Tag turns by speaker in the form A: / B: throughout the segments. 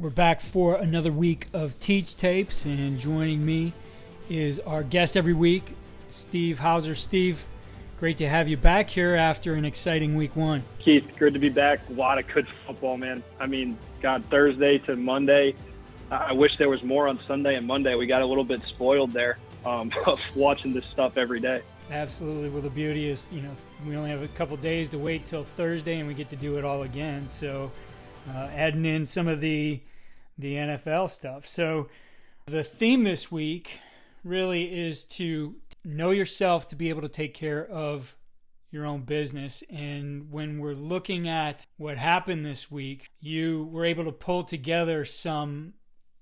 A: We're back for another week of Teach Tapes, and joining me is our guest every week, Steve Hauser. Steve, great to have you back here after an exciting week one.
B: Keith, good to be back. A lot of good football, man. I mean, God, Thursday to Monday. I wish there was more on Sunday and Monday. We got a little bit spoiled there um, of watching this stuff every day.
A: Absolutely. Well, the beauty is, you know, we only have a couple days to wait till Thursday, and we get to do it all again. So, uh, adding in some of the the NFL stuff. So the theme this week really is to know yourself to be able to take care of your own business. And when we're looking at what happened this week, you were able to pull together some,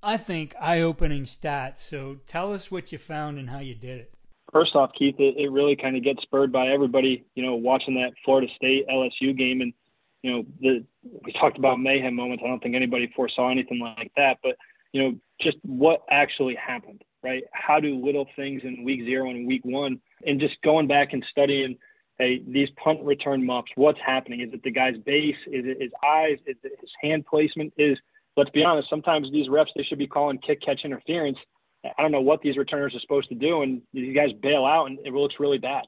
A: I think, eye opening stats. So tell us what you found and how you did it.
B: First off, Keith, it, it really kind of gets spurred by everybody, you know, watching that Florida State LSU game and you know, the we talked about mayhem moments. I don't think anybody foresaw anything like that, but you know, just what actually happened, right? How do little things in week zero and week one, and just going back and studying, hey, these punt return muffs, what's happening? Is it the guy's base? Is it his eyes? Is it his hand placement? Is let's be honest, sometimes these reps they should be calling kick catch interference. I don't know what these returners are supposed to do, and these guys bail out, and it looks really bad.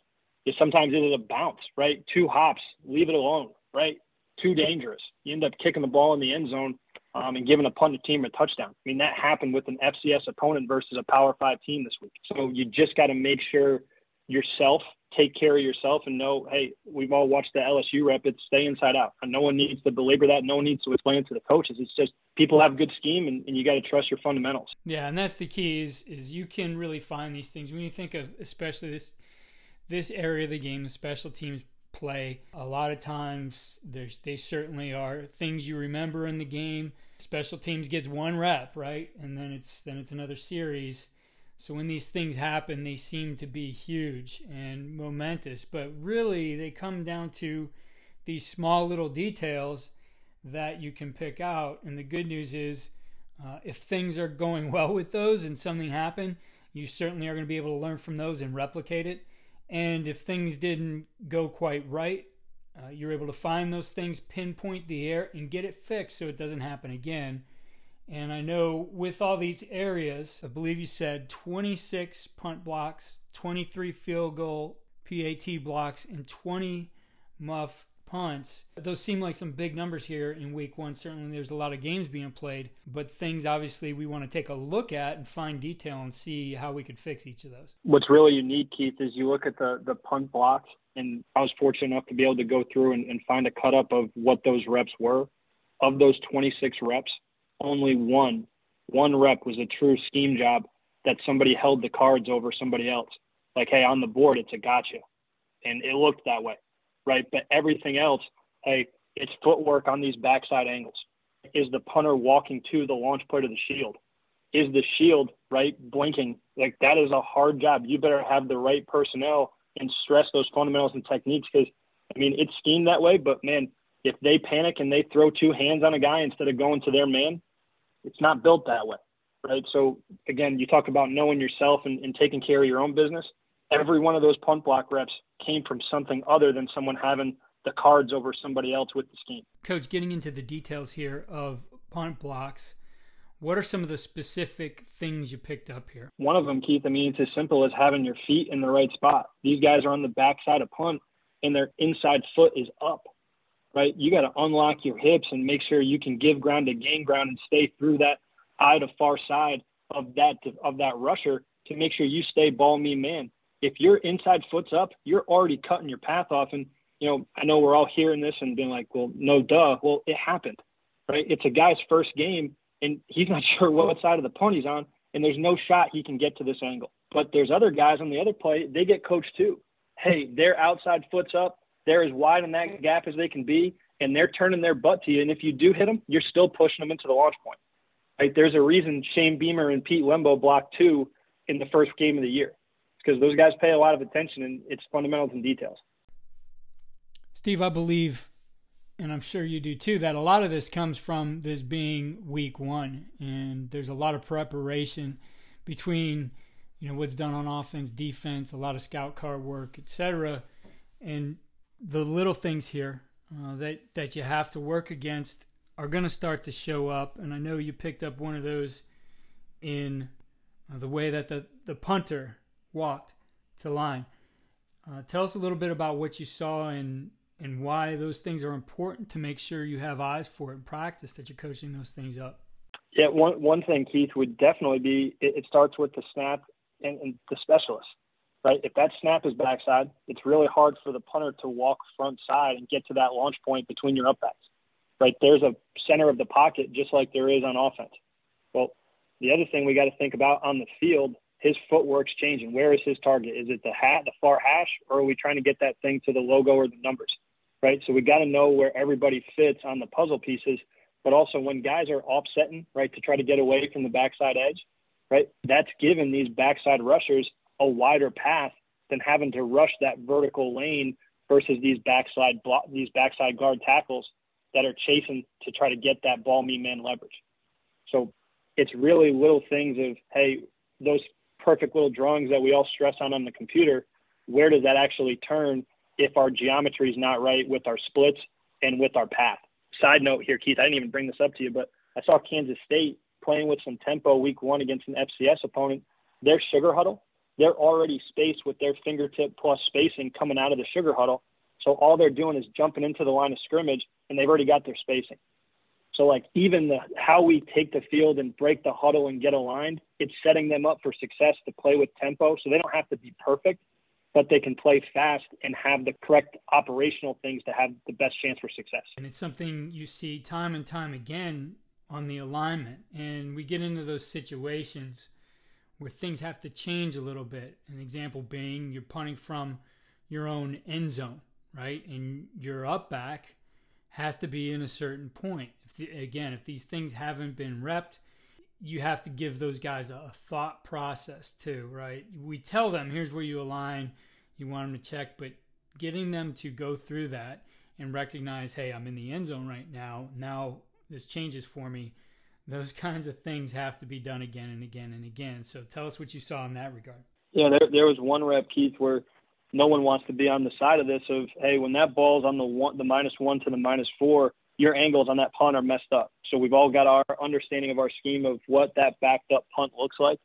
B: Sometimes it is a bounce, right? Two hops, leave it alone, right? Too dangerous. You end up kicking the ball in the end zone um, and giving a punt team a touchdown. I mean, that happened with an FCS opponent versus a Power Five team this week. So you just got to make sure yourself take care of yourself and know, hey, we've all watched the LSU rep. It's stay inside out. And no one needs to belabor that. No one needs to explain it to the coaches. It's just people have good scheme and, and you got to trust your fundamentals.
A: Yeah, and that's the key is is you can really find these things when you think of especially this this area of the game, the special teams play. A lot of times, there's they certainly are things you remember in the game. Special teams gets one rep, right, and then it's then it's another series. So when these things happen, they seem to be huge and momentous, but really they come down to these small little details that you can pick out. And the good news is, uh, if things are going well with those and something happened, you certainly are going to be able to learn from those and replicate it. And if things didn't go quite right, uh, you're able to find those things, pinpoint the error, and get it fixed so it doesn't happen again. And I know with all these areas, I believe you said 26 punt blocks, 23 field goal PAT blocks, and 20 muff punts. Those seem like some big numbers here in week one. Certainly, there's a lot of games being played, but things obviously we want to take a look at and find detail and see how we could fix each of those.
B: What's really unique, Keith, is you look at the, the punt blocks, and I was fortunate enough to be able to go through and, and find a cut up of what those reps were. Of those 26 reps, only one, one rep was a true scheme job that somebody held the cards over somebody else. Like, hey, on the board, it's a gotcha. And it looked that way right? But everything else, hey, it's footwork on these backside angles. Is the punter walking to the launch plate of the shield? Is the shield right blinking? Like that is a hard job. You better have the right personnel and stress those fundamentals and techniques because I mean it's schemed that way. But man, if they panic and they throw two hands on a guy instead of going to their man, it's not built that way, right? So again, you talk about knowing yourself and, and taking care of your own business. Every one of those punt block reps came from something other than someone having the cards over somebody else with the scheme.
A: Coach, getting into the details here of punt blocks, what are some of the specific things you picked up here?
B: One of them, Keith, I mean, it's as simple as having your feet in the right spot. These guys are on the backside of punt and their inside foot is up, right? You got to unlock your hips and make sure you can give ground to gain ground and stay through that eye to far side of that of that rusher to make sure you stay ball me man if your inside foot's up, you're already cutting your path off. And, you know, I know we're all hearing this and being like, well, no duh. Well, it happened, right? It's a guy's first game and he's not sure what side of the he's on, and there's no shot he can get to this angle. But there's other guys on the other play, they get coached too. Hey, their outside foot's up, they're as wide in that gap as they can be, and they're turning their butt to you. And if you do hit them, you're still pushing them into the launch point. Right? There's a reason Shane Beamer and Pete Lembo blocked two in the first game of the year. Because those guys pay a lot of attention and it's fundamentals and details.
A: Steve, I believe, and I'm sure you do too, that a lot of this comes from this being week one. And there's a lot of preparation between, you know, what's done on offense, defense, a lot of scout card work, etc. And the little things here uh, that, that you have to work against are going to start to show up. And I know you picked up one of those in uh, the way that the, the punter walked to line. Uh, tell us a little bit about what you saw and and why those things are important to make sure you have eyes for it in practice that you're coaching those things up.
B: Yeah, one one thing, Keith, would definitely be it, it starts with the snap and, and the specialist, right? If that snap is backside, it's really hard for the punter to walk front side and get to that launch point between your upbacks, right? There's a center of the pocket just like there is on offense. Well, the other thing we got to think about on the field, his footwork's changing. Where is his target? Is it the hat, the far hash, or are we trying to get that thing to the logo or the numbers? right? So we got to know where everybody fits on the puzzle pieces, but also when guys are offsetting, right, to try to get away from the backside edge, right? That's given these backside rushers a wider path than having to rush that vertical lane versus these backside block, these backside guard tackles that are chasing to try to get that ball me man leverage. So it's really little things of hey, those perfect little drawings that we all stress on on the computer. Where does that actually turn if our geometry is not right with our splits and with our path. Side note here, Keith, I didn't even bring this up to you, but I saw Kansas State playing with some tempo week one against an FCS opponent. Their sugar huddle, they're already spaced with their fingertip plus spacing coming out of the sugar huddle. So all they're doing is jumping into the line of scrimmage and they've already got their spacing. So like even the how we take the field and break the huddle and get aligned, it's setting them up for success to play with tempo. So they don't have to be perfect but they can play fast and have the correct operational things to have the best chance for success.
A: And it's something you see time and time again on the alignment. And we get into those situations where things have to change a little bit. An example being you're punting from your own end zone, right? And you're up back has to be in a certain point. If the, again, if these things haven't been repped, you have to give those guys a, thought process too, right? We tell them, here's where you align, you want them to check, but getting them to go through that and recognize, hey, I'm in the end zone right now. Now this changes for me. Those kinds of things have to be done again and again and again. So tell us what you saw in that regard.
B: Yeah, there, there was one rep, Keith, where no one wants to be on the side of this of, hey, when that ball's on the one, the minus one to the minus four, your angles on that punt are messed up. So we've all got our understanding of our scheme of what that backed up punt looks like.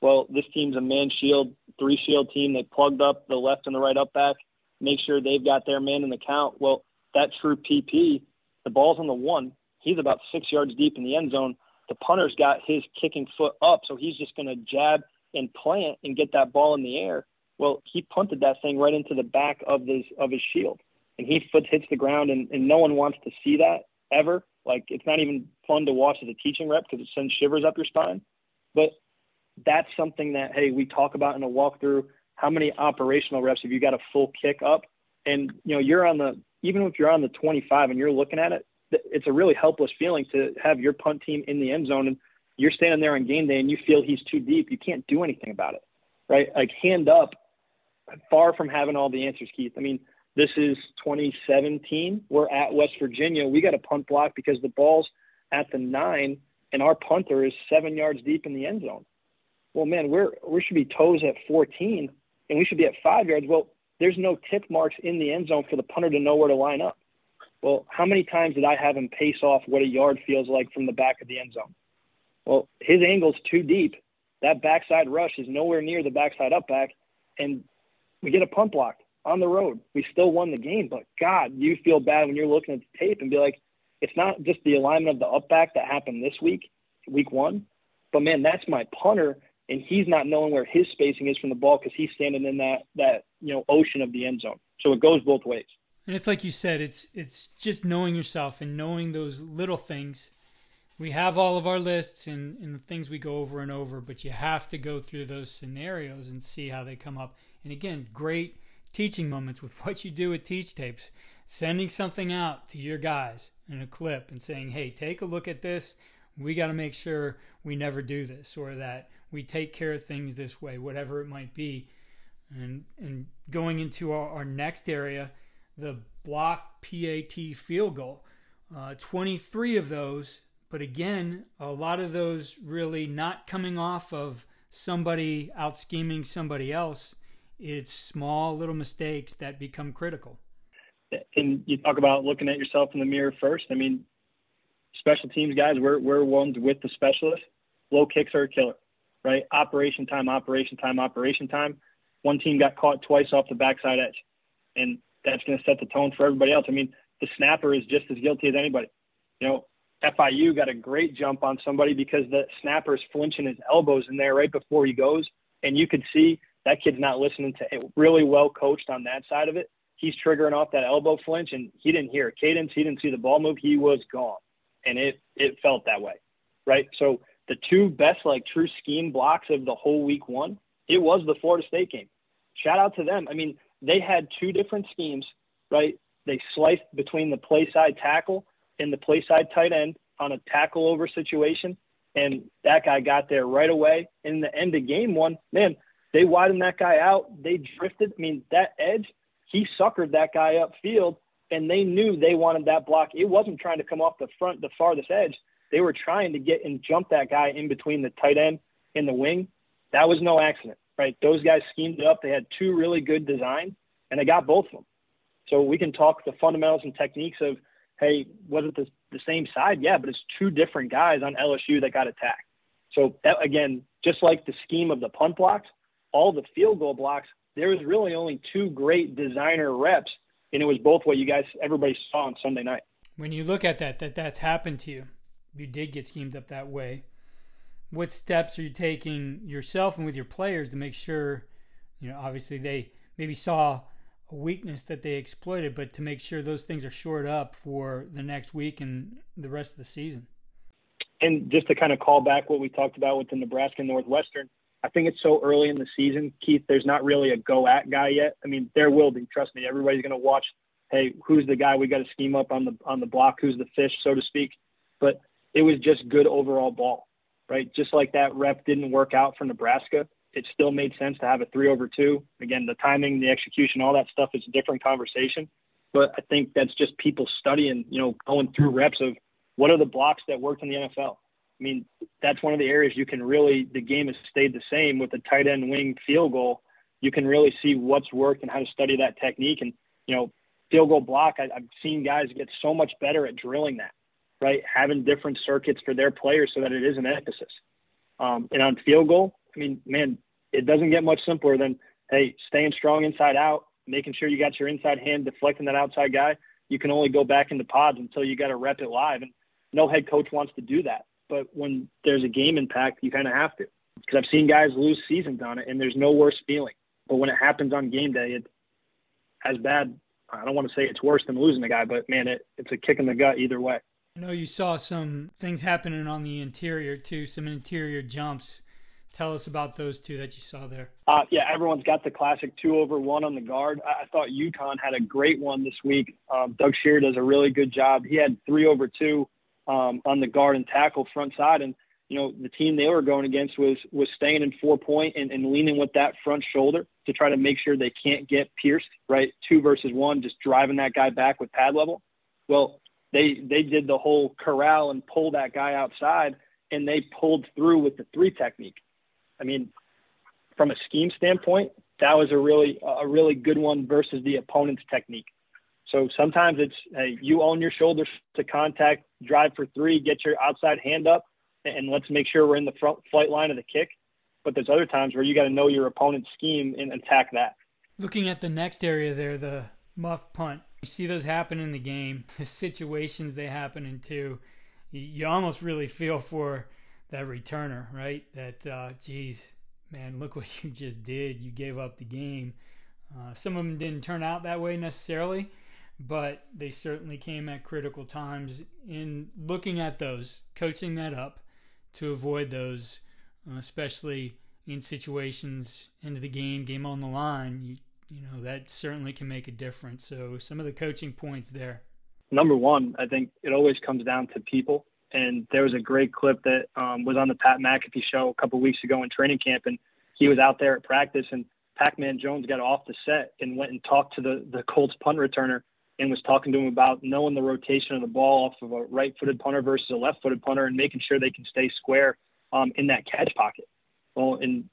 B: Well, this team's a man shield, three shield team. They plugged up the left and the right up back, make sure they've got their man in the count. Well, that true PP, the ball's on the one. He's about six yards deep in the end zone. The punter's got his kicking foot up, so he's just going to jab and plant and get that ball in the air. Well, he punted that thing right into the back of his of his shield and he foot hits the ground, and, and no one wants to see that ever. Like it's not even fun to watch as a teaching rep because it sends shivers up your spine. But that's something that hey, we talk about in a walkthrough. How many operational reps have you got a full kick up? And you know you're on the even if you're on the 25 and you're looking at it, it's a really helpless feeling to have your punt team in the end zone and you're standing there on game day and you feel he's too deep. You can't do anything about it, right? Like hand up, far from having all the answers, Keith. I mean, this is 2017. We're at West Virginia. We got a punt block because the ball's at the nine, and our punter is seven yards deep in the end zone. Well, man, we're we should be toes at 14, and we should be at five yards. Well, there's no tick marks in the end zone for the punter to know where to line up. Well, how many times did I have him pace off what a yard feels like from the back of the end zone? Well, his angle's too deep. That backside rush is nowhere near the backside up back, and we get a punt block on the road. We still won the game, but God, you feel bad when you're looking at the tape and be like, it's not just the alignment of the up back that happened this week, week one, but man, that's my punter, and he's not knowing where his spacing is from the ball because he's standing in that that you know ocean of the end zone. So it goes both ways.
A: And it's like you said, it's it's just knowing yourself and knowing those little things we have all of our lists and, and the things we go over and over, but you have to go through those scenarios and see how they come up. And again, great teaching moments with what you do with teach tapes, sending something out to your guys in a clip and saying, hey, take a look at this. We got to make sure we never do this or that we take care of things this way, whatever it might be. And, and going into our, our next area, the block PAT field goal. Uh, 23 of those but again, a lot of those really not coming off of somebody out scheming somebody else. It's small little mistakes that become critical.
B: And you talk about looking at yourself in the mirror first. I mean, special teams guys, we're, we're ones with the specialist. Low kicks are a killer, right? Operation time, operation time, operation time. One team got caught twice off the backside edge, and that's going to set the tone for everybody else. I mean, the snapper is just as guilty as anybody. You know, FIU got a great jump on somebody because the snapper's flinching his elbows in there right before he goes. And you could see that kid's not listening to it. Really well coached on that side of it. He's triggering off that elbow flinch and he didn't hear a cadence. He didn't see the ball move. He was gone. And it, it felt that way. Right. So the two best, like true scheme blocks of the whole week one, it was the Florida State game. Shout out to them. I mean, they had two different schemes, right? They sliced between the play side tackle and the play side tight end on a tackle over situation. And that guy got there right away. In the end of game one, man, they widened that guy out. They drifted. I mean, that edge, he suckered that guy upfield, and they knew they wanted that block. It wasn't trying to come off the front, the farthest edge. They were trying to get and jump that guy in between the tight end and the wing. That was no accident, right? Those guys schemed it up. They had two really good designs, and they got both of them. So we can talk the fundamentals and techniques of – hey, was it the, the same side? Yeah, but it's two different guys on LSU that got attacked. So that, again, just like the scheme of the punt blocks, all the field goal blocks, there was really only two great designer reps, and it was both what you guys, everybody saw on Sunday night.
A: When you look at that, that that's happened to you, you did get schemed up that way. What steps are you taking yourself and with your players to make sure, you know, obviously they maybe saw a weakness that they exploited, but to make sure those things are shored up for the next week and the rest of the season.
B: And just to kind of call back what we talked about with the Nebraska Northwestern, I think it's so early in the season, Keith. There's not really a go at guy yet. I mean, there will be. Trust me. Everybody's going to watch. Hey, who's the guy we got to scheme up on the on the block? Who's the fish, so to speak? But it was just good overall ball, right? Just like that rep didn't work out for Nebraska it still made sense to have a three over two. Again, the timing, the execution, all that stuff is a different conversation. But I think that's just people studying, you know, going through reps of what are the blocks that worked in the NFL. I mean, that's one of the areas you can really, the game has stayed the same with the tight end wing field goal. You can really see what's worked and how to study that technique. And, you know, field goal block, I, I've seen guys get so much better at drilling that, right? Having different circuits for their players so that it is an emphasis. Um, and on field goal, I mean, man, it doesn't get much simpler than hey, staying strong inside out, making sure you got your inside hand deflecting that outside guy. You can only go back into pods until you got to rep it live, and no head coach wants to do that. But when there's a game impact, you kind of have to. Because I've seen guys lose seasons on it, and there's no worse feeling. But when it happens on game day, it's as bad. I don't want to say it's worse than losing a guy, but man, it, it's a kick in the gut either way.
A: I know you saw some things happening on the interior too, some interior jumps. Tell us about those two that you saw there.
B: Uh, yeah, everyone's got the classic two over one on the guard. I, I thought UConn had a great one this week. Um, Doug Shear does a really good job. He had three over two um, on the guard and tackle front side, and you know the team they were going against was was staying in four point and, and leaning with that front shoulder to try to make sure they can't get pierced. Right, two versus one, just driving that guy back with pad level. Well, they they did the whole corral and pull that guy outside, and they pulled through with the three technique. I mean, from a scheme standpoint, that was a really a really good one versus the opponent's technique. So sometimes it's hey, you own your shoulders to contact, drive for three, get your outside hand up, and let's make sure we're in the front flight line of the kick. But there's other times where you got to know your opponent's scheme and attack that.
A: Looking at the next area there, the muff punt. You see those happen in the game, the situations they happen in too. You almost really feel for that returner, right? That, uh, geez, man, look what you just did. You gave up the game. Uh, some of them didn't turn out that way necessarily, but they certainly came at critical times in looking at those, coaching that up to avoid those, uh, especially in situations into the game, game on the line. You, you know, that certainly can make a difference. So, some of the coaching points there.
B: Number one, I think it always comes down to people. And there was a great clip that um, was on the Pat McAfee show a couple weeks ago in training camp, and he was out there at practice, and Pac-Man Jones got off the set and went and talked to the the Colts punt returner and was talking to him about knowing the rotation of the ball off of a right-footed punter versus a left-footed punter and making sure they can stay square um, in that catch pocket. Well, and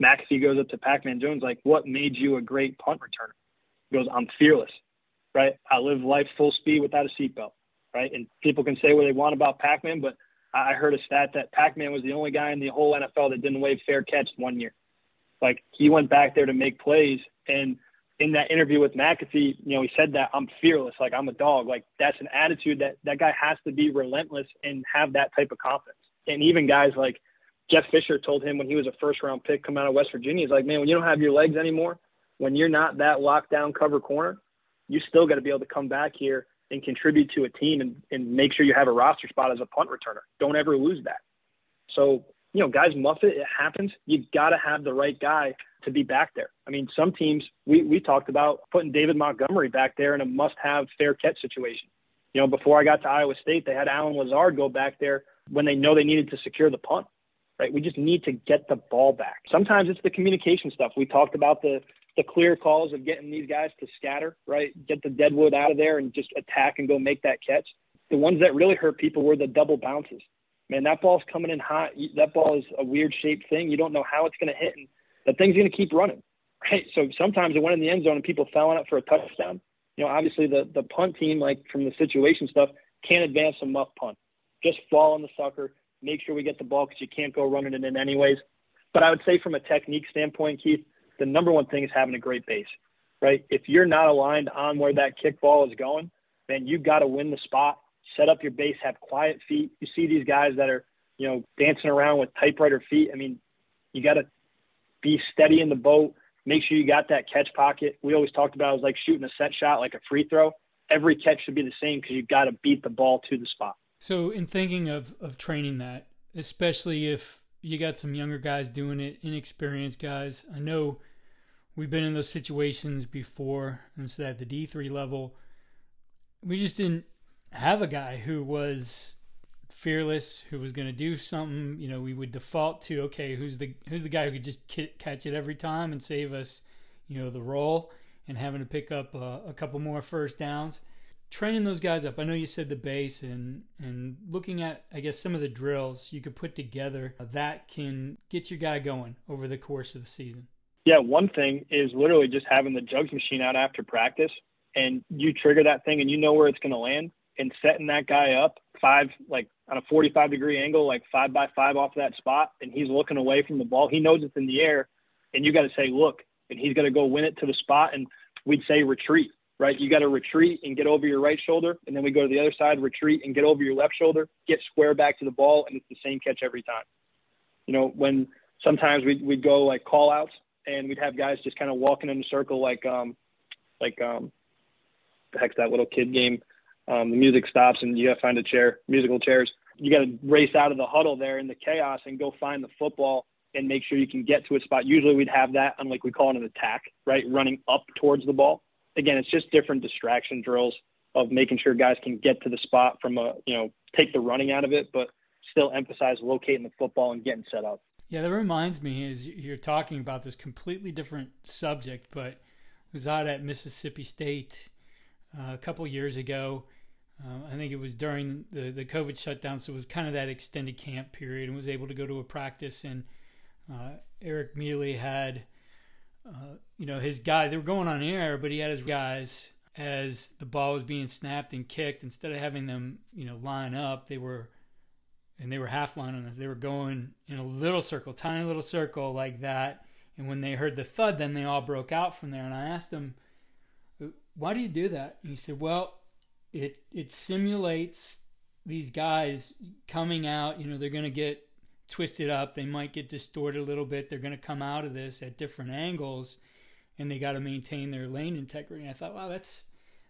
B: McAfee goes up to Pac-Man Jones like, "What made you a great punt returner?" He goes, "I'm fearless, right? I live life full speed without a seatbelt, right?" And people can say what they want about Pac-Man, but I heard a stat that Pac-Man was the only guy in the whole NFL that didn't waive fair catch one year. Like he went back there to make plays, and in that interview with McAfee, you know, he said that I'm fearless, like I'm a dog. Like that's an attitude that that guy has to be relentless and have that type of confidence. And even guys like Jeff Fisher told him when he was a first round pick come out of West Virginia, he's like, man, when you don't have your legs anymore, when you're not that lockdown cover corner, you still got to be able to come back here and contribute to a team and, and make sure you have a roster spot as a punt returner. Don't ever lose that. So you know, guys muff it. It happens. You've got to have the right guy to be back there. I mean, some teams we we talked about putting David Montgomery back there in a must-have fair catch situation. You know, before I got to Iowa State, they had Allen Lazard go back there when they know they needed to secure the punt. Right? We just need to get the ball back. Sometimes it's the communication stuff. We talked about the the clear calls of getting these guys to scatter, right? Get the deadwood out of there and just attack and go make that catch. The ones that really hurt people were the double bounces man, that ball's coming in hot. That ball is a weird shaped thing. You don't know how it's going to hit, and that thing's going to keep running, right? So sometimes it went in the end zone and people fell on it for a touchdown. You know, obviously the the punt team, like from the situation stuff, can't advance a muff punt. Just fall on the sucker. Make sure we get the ball because you can't go running it in anyways. But I would say from a technique standpoint, Keith, the number one thing is having a great base, right? If you're not aligned on where that kick ball is going, then you've got to win the spot set up your base, have quiet feet. You see these guys that are, you know, dancing around with typewriter feet. I mean, you got to be steady in the boat. Make sure you got that catch pocket. We always talked about it was like shooting a set shot, like a free throw. Every catch should be the same because you've got to beat the ball to the spot.
A: So, in thinking of of training that, especially if you got some younger guys doing it, inexperienced guys, I know we've been in those situations before, and so at the D three level, we just didn't have a guy who was fearless, who was going to do something, you know, we would default to okay, who's the who's the guy who could just catch it every time and save us, you know, the roll and having to pick up a, a couple more first downs. Training those guys up. I know you said the base and and looking at I guess some of the drills you could put together uh, that can get your guy going over the course of the season.
B: Yeah, one thing is literally just having the jugs machine out after practice and you trigger that thing and you know where it's going to land and setting that guy up five, like on a 45 degree angle, like five by five off that spot, and he's looking away from the ball. He knows it's in the air, and you got to say, look, and he's got to go win it to the spot. And we'd say retreat, right? You got to retreat and get over your right shoulder, and then we go to the other side, retreat and get over your left shoulder, get square back to the ball, and it's the same catch every time. You know, when sometimes we'd, we'd go like call outs and we'd have guys just kind of walking in a circle like, um, like, um, the heck's that little kid game? um, the music stops and you got to find a chair, musical chairs. You got to race out of the huddle there in the chaos and go find the football and make sure you can get to a spot. Usually we'd have that on like we call it an attack, right? Running up towards the ball. Again, it's just different distraction drills of making sure guys can get to the spot from a, you know, take the running out of it, but still emphasize locating the football and getting set up.
A: Yeah, that reminds me is you're talking about this completely different subject, but was out at Mississippi State uh, a couple years ago uh, I think it was during the, the COVID shutdown, so it was kind of that extended camp period, and was able to go to a practice. And uh, Eric Mealy had, uh, you know, his guy. They were going on air, but he had his guys as the ball was being snapped and kicked. Instead of having them, you know, line up, they were, and they were half lining us. They were going in a little circle, tiny little circle like that. And when they heard the thud, then they all broke out from there. And I asked him, "Why do you do that?" And he said, "Well." It it simulates these guys coming out. You know, they're going to get twisted up. They might get distorted a little bit. They're going to come out of this at different angles, and they got to maintain their lane integrity. And I thought, wow, that's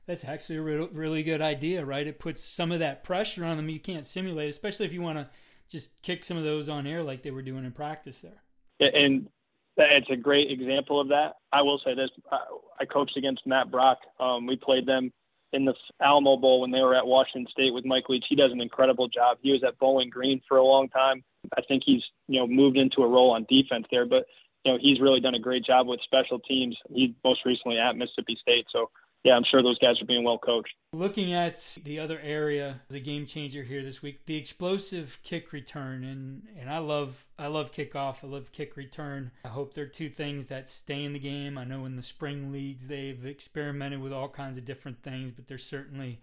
A: That's actually a re- really good idea, right? It puts some of that pressure on them you can't simulate, especially if you want to just kick some of those on air like they were doing in practice there.
B: And it's a great example of that. I will say this: I coached against Matt Brock. Um, we played them in the Alamo Bowl when they were at Washington State with Mike Leach. He does an incredible job. He was at Bowling Green for a long time. I think he's you know moved into a role on defense there, but you know he's really done a great job with special teams. He's most recently at Mississippi State, so yeah, I'm sure those guys are being well coached.
A: Looking at the other area as a game changer here this week, the explosive kick return, and and I love I love kickoff, I love kick return. I hope they're two things that stay in the game. I know in the spring leagues they've experimented with all kinds of different things, but there's certainly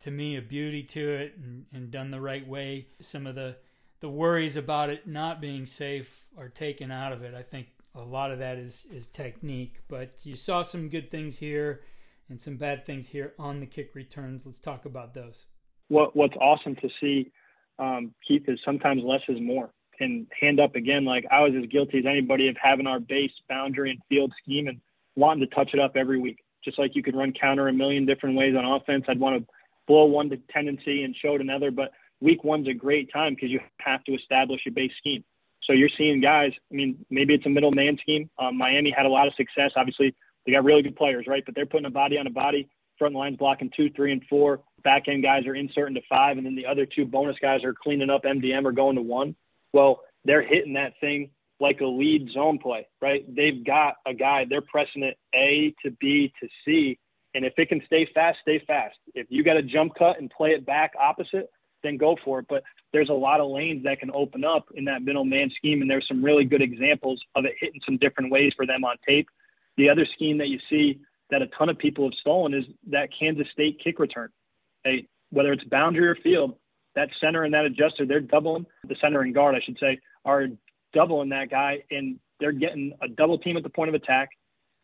A: to me a beauty to it and, and done the right way. Some of the the worries about it not being safe are taken out of it. I think a lot of that is is technique, but you saw some good things here and some bad things here on the kick returns. Let's talk about those.
B: What What's awesome to see, um, Keith, is sometimes less is more. And hand up again, like I was as guilty as anybody of having our base boundary and field scheme and wanting to touch it up every week. Just like you could run counter a million different ways on offense, I'd want to blow one to tendency and show it another. But week one's a great time because you have to establish your base scheme. So you're seeing guys. I mean, maybe it's a middle man scheme. Um, Miami had a lot of success. Obviously, they got really good players, right? But they're putting a body on a body. Front line's blocking two, three, and four. Back end guys are inserting to five, and then the other two bonus guys are cleaning up MDM or going to one. Well, they're hitting that thing like a lead zone play, right? They've got a guy, they're pressing it A to B to C. And if it can stay fast, stay fast. If you got a jump cut and play it back opposite, then go for it. But there's a lot of lanes that can open up in that middle man scheme. And there's some really good examples of it hitting some different ways for them on tape. The other scheme that you see that a ton of people have stolen is that Kansas State kick return. Hey, whether it's boundary or field, that center and that adjuster, they're doubling the center and guard, I should say, are doubling that guy, and they're getting a double team at the point of attack.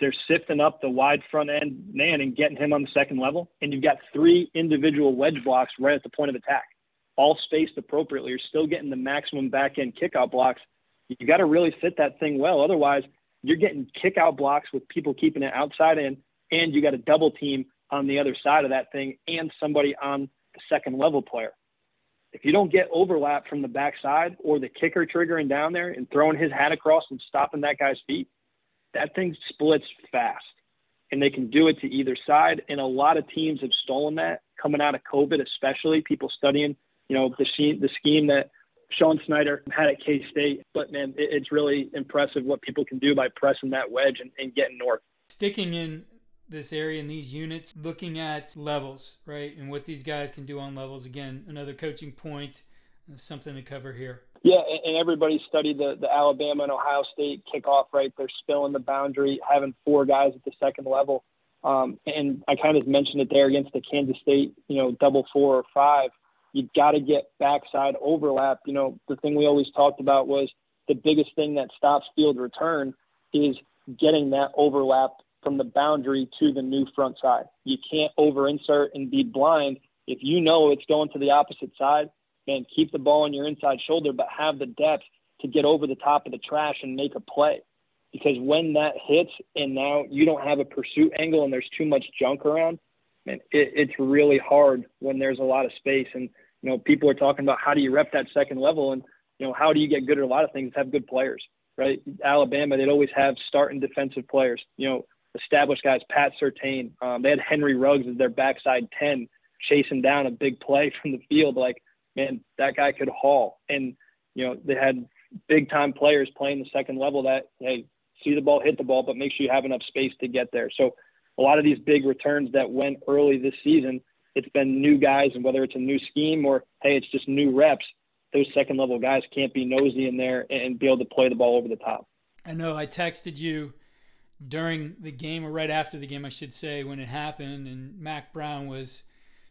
B: They're sifting up the wide front end man and getting him on the second level, and you've got three individual wedge blocks right at the point of attack, all spaced appropriately. You're still getting the maximum back end kickout blocks. You've got to really fit that thing well, otherwise you're getting kick out blocks with people keeping it outside in, and you got a double team on the other side of that thing and somebody on the second level player. If you don't get overlap from the backside or the kicker triggering down there and throwing his hat across and stopping that guy's feet, that thing splits fast. And they can do it to either side. And a lot of teams have stolen that coming out of COVID, especially people studying, you know, the the scheme that Sean Snyder had at K State. But man, it's really impressive what people can do by pressing that wedge and, and getting north.
A: Sticking in this area in these units, looking at levels, right, and what these guys can do on levels. Again, another coaching point, uh, something to cover here.
B: Yeah, and everybody studied the, the Alabama and Ohio State kickoff, right? They're spilling the boundary, having four guys at the second level. Um, and I kind of mentioned it there against the Kansas State, you know, double four or five you've got to get backside overlap. You know, the thing we always talked about was the biggest thing that stops field return is getting that overlap from the boundary to the new front side. You can't over insert and be blind. If you know it's going to the opposite side, man, keep the ball on your inside shoulder, but have the depth to get over the top of the trash and make a play. Because when that hits and now you don't have a pursuit angle and there's too much junk around, man, it, it's really hard when there's a lot of space. And you know, people are talking about how do you rep that second level and, you know, how do you get good at a lot of things, have good players, right? Alabama, they'd always have starting defensive players, you know, established guys, Pat Surtain. Um, they had Henry Ruggs as their backside 10, chasing down a big play from the field. Like, man, that guy could haul. And, you know, they had big time players playing the second level that, hey, see the ball, hit the ball, but make sure you have enough space to get there. So a lot of these big returns that went early this season – it's been new guys, and whether it's a new scheme or hey, it's just new reps, those second level guys can't be nosy in there and be able to play the ball over the top.
A: I know I texted you during the game or right after the game, I should say, when it happened, and Mack Brown was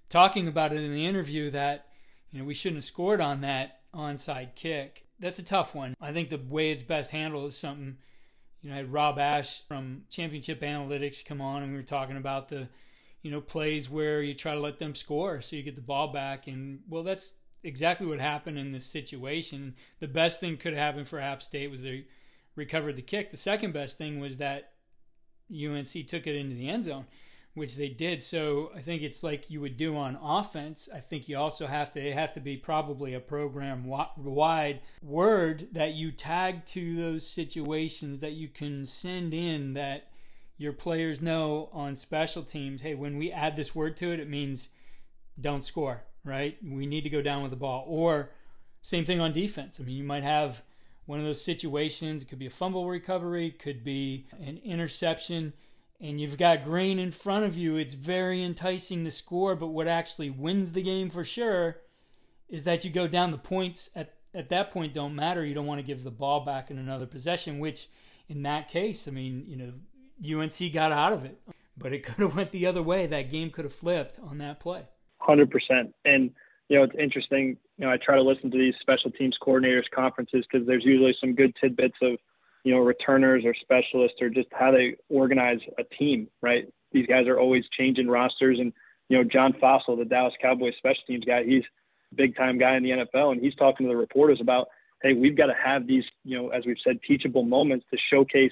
A: talking about it in the interview that you know we shouldn't have scored on that onside kick. That's a tough one. I think the way it's best handled is something. You know, I had Rob Ash from Championship Analytics come on, and we were talking about the you know, plays where you try to let them score so you get the ball back. And well, that's exactly what happened in this situation. The best thing could happen for App State was they recovered the kick. The second best thing was that UNC took it into the end zone. which they did. So I think it's like you would do on offense. I think you also have to, it has to be probably a program wide word that you tag to those situations that you can send in that your players know on special teams. Hey, when we add this word to it, it means don't score, right? We need to go down with the ball. Or same thing on defense. I mean, you might have one of those situations. It could be a fumble recovery, could be an interception and you've got Green in front of you, it's very enticing to score. But what actually wins the game for sure is that you go down the points at, at that point don't matter. You don't want to give the ball back in another possession, which in that case, I mean, you know, UNC got out of it, but it could have went the other way. That game could have flipped on that play.
B: Hundred percent. And you know, it's interesting. You know, I try to listen to these special teams coordinators conferences because there's usually some good tidbits of you know, returners or specialists or just how they organize a team, right? These guys are always changing rosters. And, you know, John Fassel, the Dallas Cowboys special teams guy, he's a big time guy in the NFL. And he's talking to the reporters about, hey, we've got to have these, you know, as we've said, teachable moments to showcase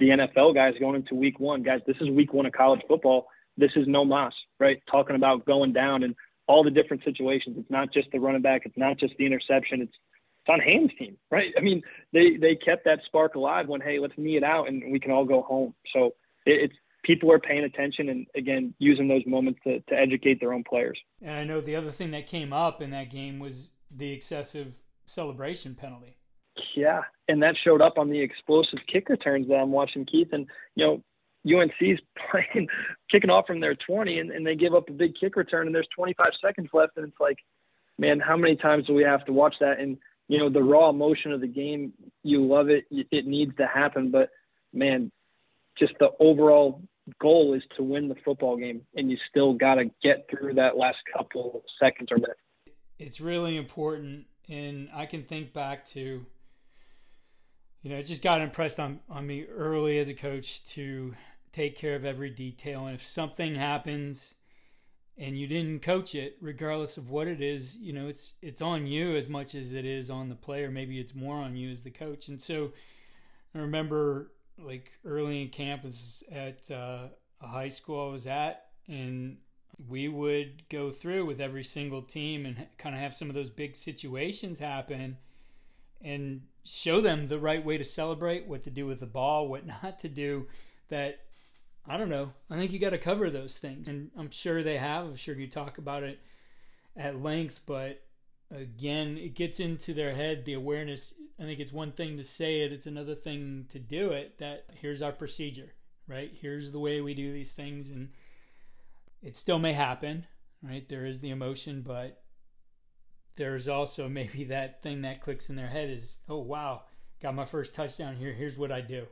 B: the NFL guys going into week one. Guys, this is week one of college football. This is no mas, right? Talking about going down and all the different situations. It's not just the running back. It's not just the interception. It's it's on Ham's team, right? I mean, they they kept that spark alive when hey, let's knee it out and we can all go home. So it, it's people are paying attention and again using those moments to to educate their own players.
A: And I know the other thing that came up in that game was the excessive celebration penalty.
B: Yeah, and that showed up on the explosive kick returns that I'm watching, Keith. And you know, UNC's playing kicking off from their 20, and, and they give up a big kick return, and there's 25 seconds left, and it's like, man, how many times do we have to watch that? And you know the raw emotion of the game you love it it needs to happen but man just the overall goal is to win the football game and you still got to get through that last couple seconds or minutes
A: it's really important and i can think back to you know it just got impressed on, on me early as a coach to take care of every detail. And if something happens and you didn't coach it regardless of what it is you know it's it's on you as much as it is on the player. Maybe it's more on you as the coach. And so i remember like early in campus at uh, a high school i was at and we would go through with every single team and kind of have some of those big situations happen. And show them the right way to celebrate what to do with the ball what not to do that I don't know. I think you got to cover those things, and I'm sure they have. I'm sure you talk about it at length, but again, it gets into their head. The awareness. I think it's one thing to say it; it's another thing to do it. That here's our procedure, right? Here's the way we do these things, and it still may happen, right? There is the emotion, but there's also maybe that thing that clicks in their head is, oh wow, got my first touchdown here. Here's what I do.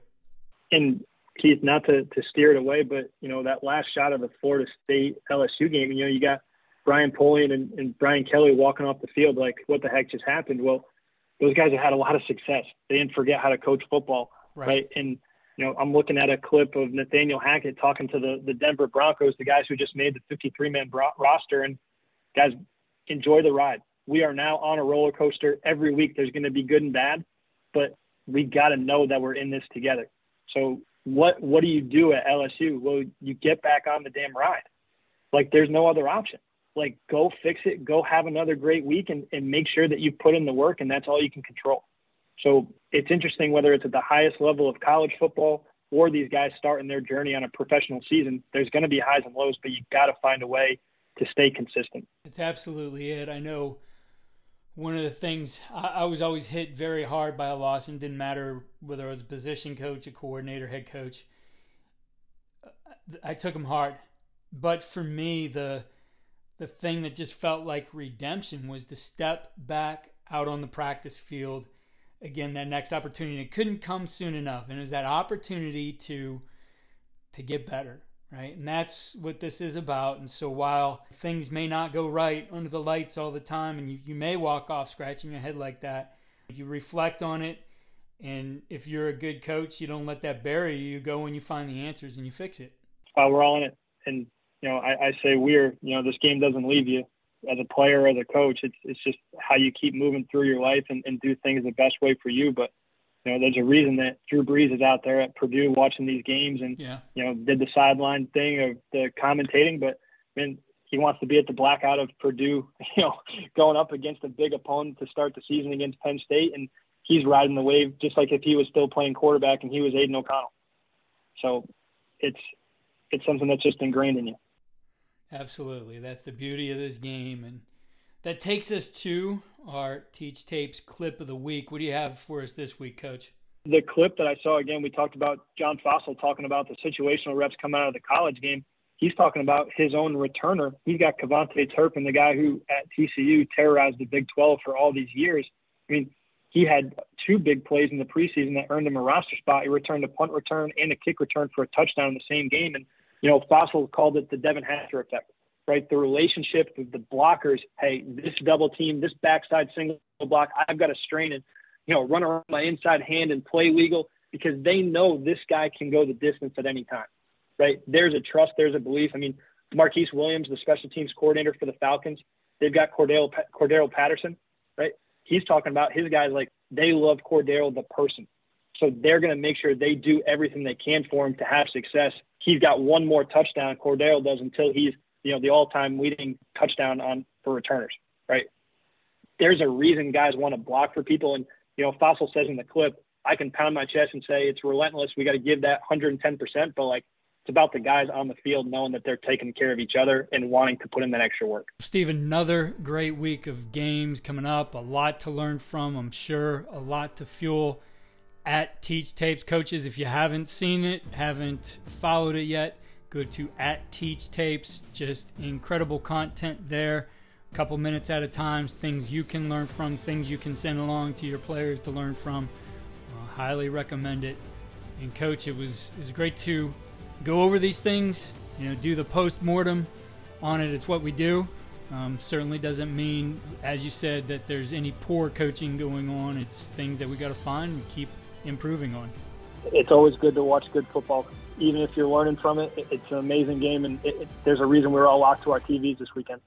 B: And Keith, not to, to steer it away, but you know that last shot of the Florida State LSU game, you know, you got Brian Polian and, and Brian Kelly walking off the field like, what the heck just happened? Well, those guys have had a lot of success. They didn't forget how to coach football, right? right? And you know, I'm looking at a clip of Nathaniel Hackett talking to the the Denver Broncos, the guys who just made the 53 man bro- roster, and guys, enjoy the ride. We are now on a roller coaster. Every week there's going to be good and bad, but we got to know that we're in this together. So what what do you do at LSU? Well, you get back on the damn ride. Like there's no other option. Like go fix it, go have another great week and, and make sure that you put in the work and that's all you can control. So it's interesting whether it's at the highest level of college football or these guys starting their journey on a professional season, there's going to be highs and lows, but you've got to find a way to stay consistent.
A: It's absolutely it. I know one of the things I, I, was always hit very hard by a loss, and didn't matter whether I was a position coach, a coordinator, head coach. I took them hard, but for me, the the thing that just felt like redemption was to step back out on the practice field. Again, that next opportunity it couldn't come soon enough, and it was that opportunity to to get better, right? And that's what this is about. And so while things may not go right under the lights all the time, and you, you may walk off scratching your head like that, you reflect on it. And if you're a good coach, you don't let that bury you. You go and you find the answers and you fix it.
B: Uh, we're all in it. And, you know, I, I say we're, you know, this game doesn't leave you as a player, as a coach. It's, it's just how you keep moving through your life and, and do things the best way for you. But, you know, there's a reason that Drew Brees is out there at Purdue watching these games and,
A: yeah.
B: you know, did the sideline thing of the commentating. But, I mean, he wants to be at the blackout of Purdue, you know, going up against a big opponent to start the season against Penn State. And he's riding the wave just like if he was still playing quarterback and he was Aidan O'Connell. So it's, it's something that's just ingrained in you.
A: Absolutely. That's the beauty of this game. And that takes us to our Teach Tapes clip of the week. What do you have for us this week, Coach?
B: The clip that I saw again, we talked about John Fassel talking about the situational reps coming out of the college game. He's talking about his own returner. He's got KaVontae Turpin, the guy who at TCU terrorized the Big 12 for all these years. I mean, he had two big plays in the preseason that earned him a roster spot. He returned a punt return and a kick return for a touchdown in the same game. And, you know, Fassel called it the Devin Hester effect right? The relationship with the blockers. Hey, this double team, this backside single block, I've got to strain and, you know, run around my inside hand and play legal because they know this guy can go the distance at any time, right? There's a trust, there's a belief. I mean, Marquice Williams, the special teams coordinator for the Falcons, they've got Cordarrelle, Cordarrelle Patterson, right? He's talking about his guys like they love Cordarrelle the person. So they're going to make sure they do everything they can for him to have success. He's got one more touchdown, Cordarrelle does, until he's you know, the all-time leading touchdown on for returners, right? There's a reason guys want to block for people. And, you know, Fassel says in the clip, I can pound my chest and say it's relentless. We got to give that 110%, but like it's about the guys on the field knowing that they're taking care of each other and wanting to put in that extra work.
A: Steve, another great week of games coming up. A lot to learn from, I'm sure. A lot to fuel at Teach Tapes. Coaches, if you haven't seen it, haven't followed it yet, Go to at Teach Tapes. Just incredible content there. A couple minutes at a time. Things you can learn from. Things you can send along to your players to learn from. Uh, highly recommend it. And coach, it was it was great to go over these things. You know, do the post mortem on it. It's what we do. Um, certainly doesn't mean, as you said, that there's any poor coaching going on. It's things that we got to find and keep improving on.
B: It's always good to watch good football even if you're learning from it, it's an amazing game, and it, it, there's a reason we're all locked to our TVs this weekend.